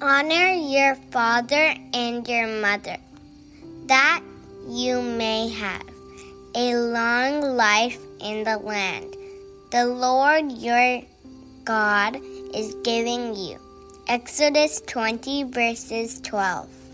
Honor your father and your mother, that you may have a long life in the land the Lord your God is giving you. Exodus 20, verses 12.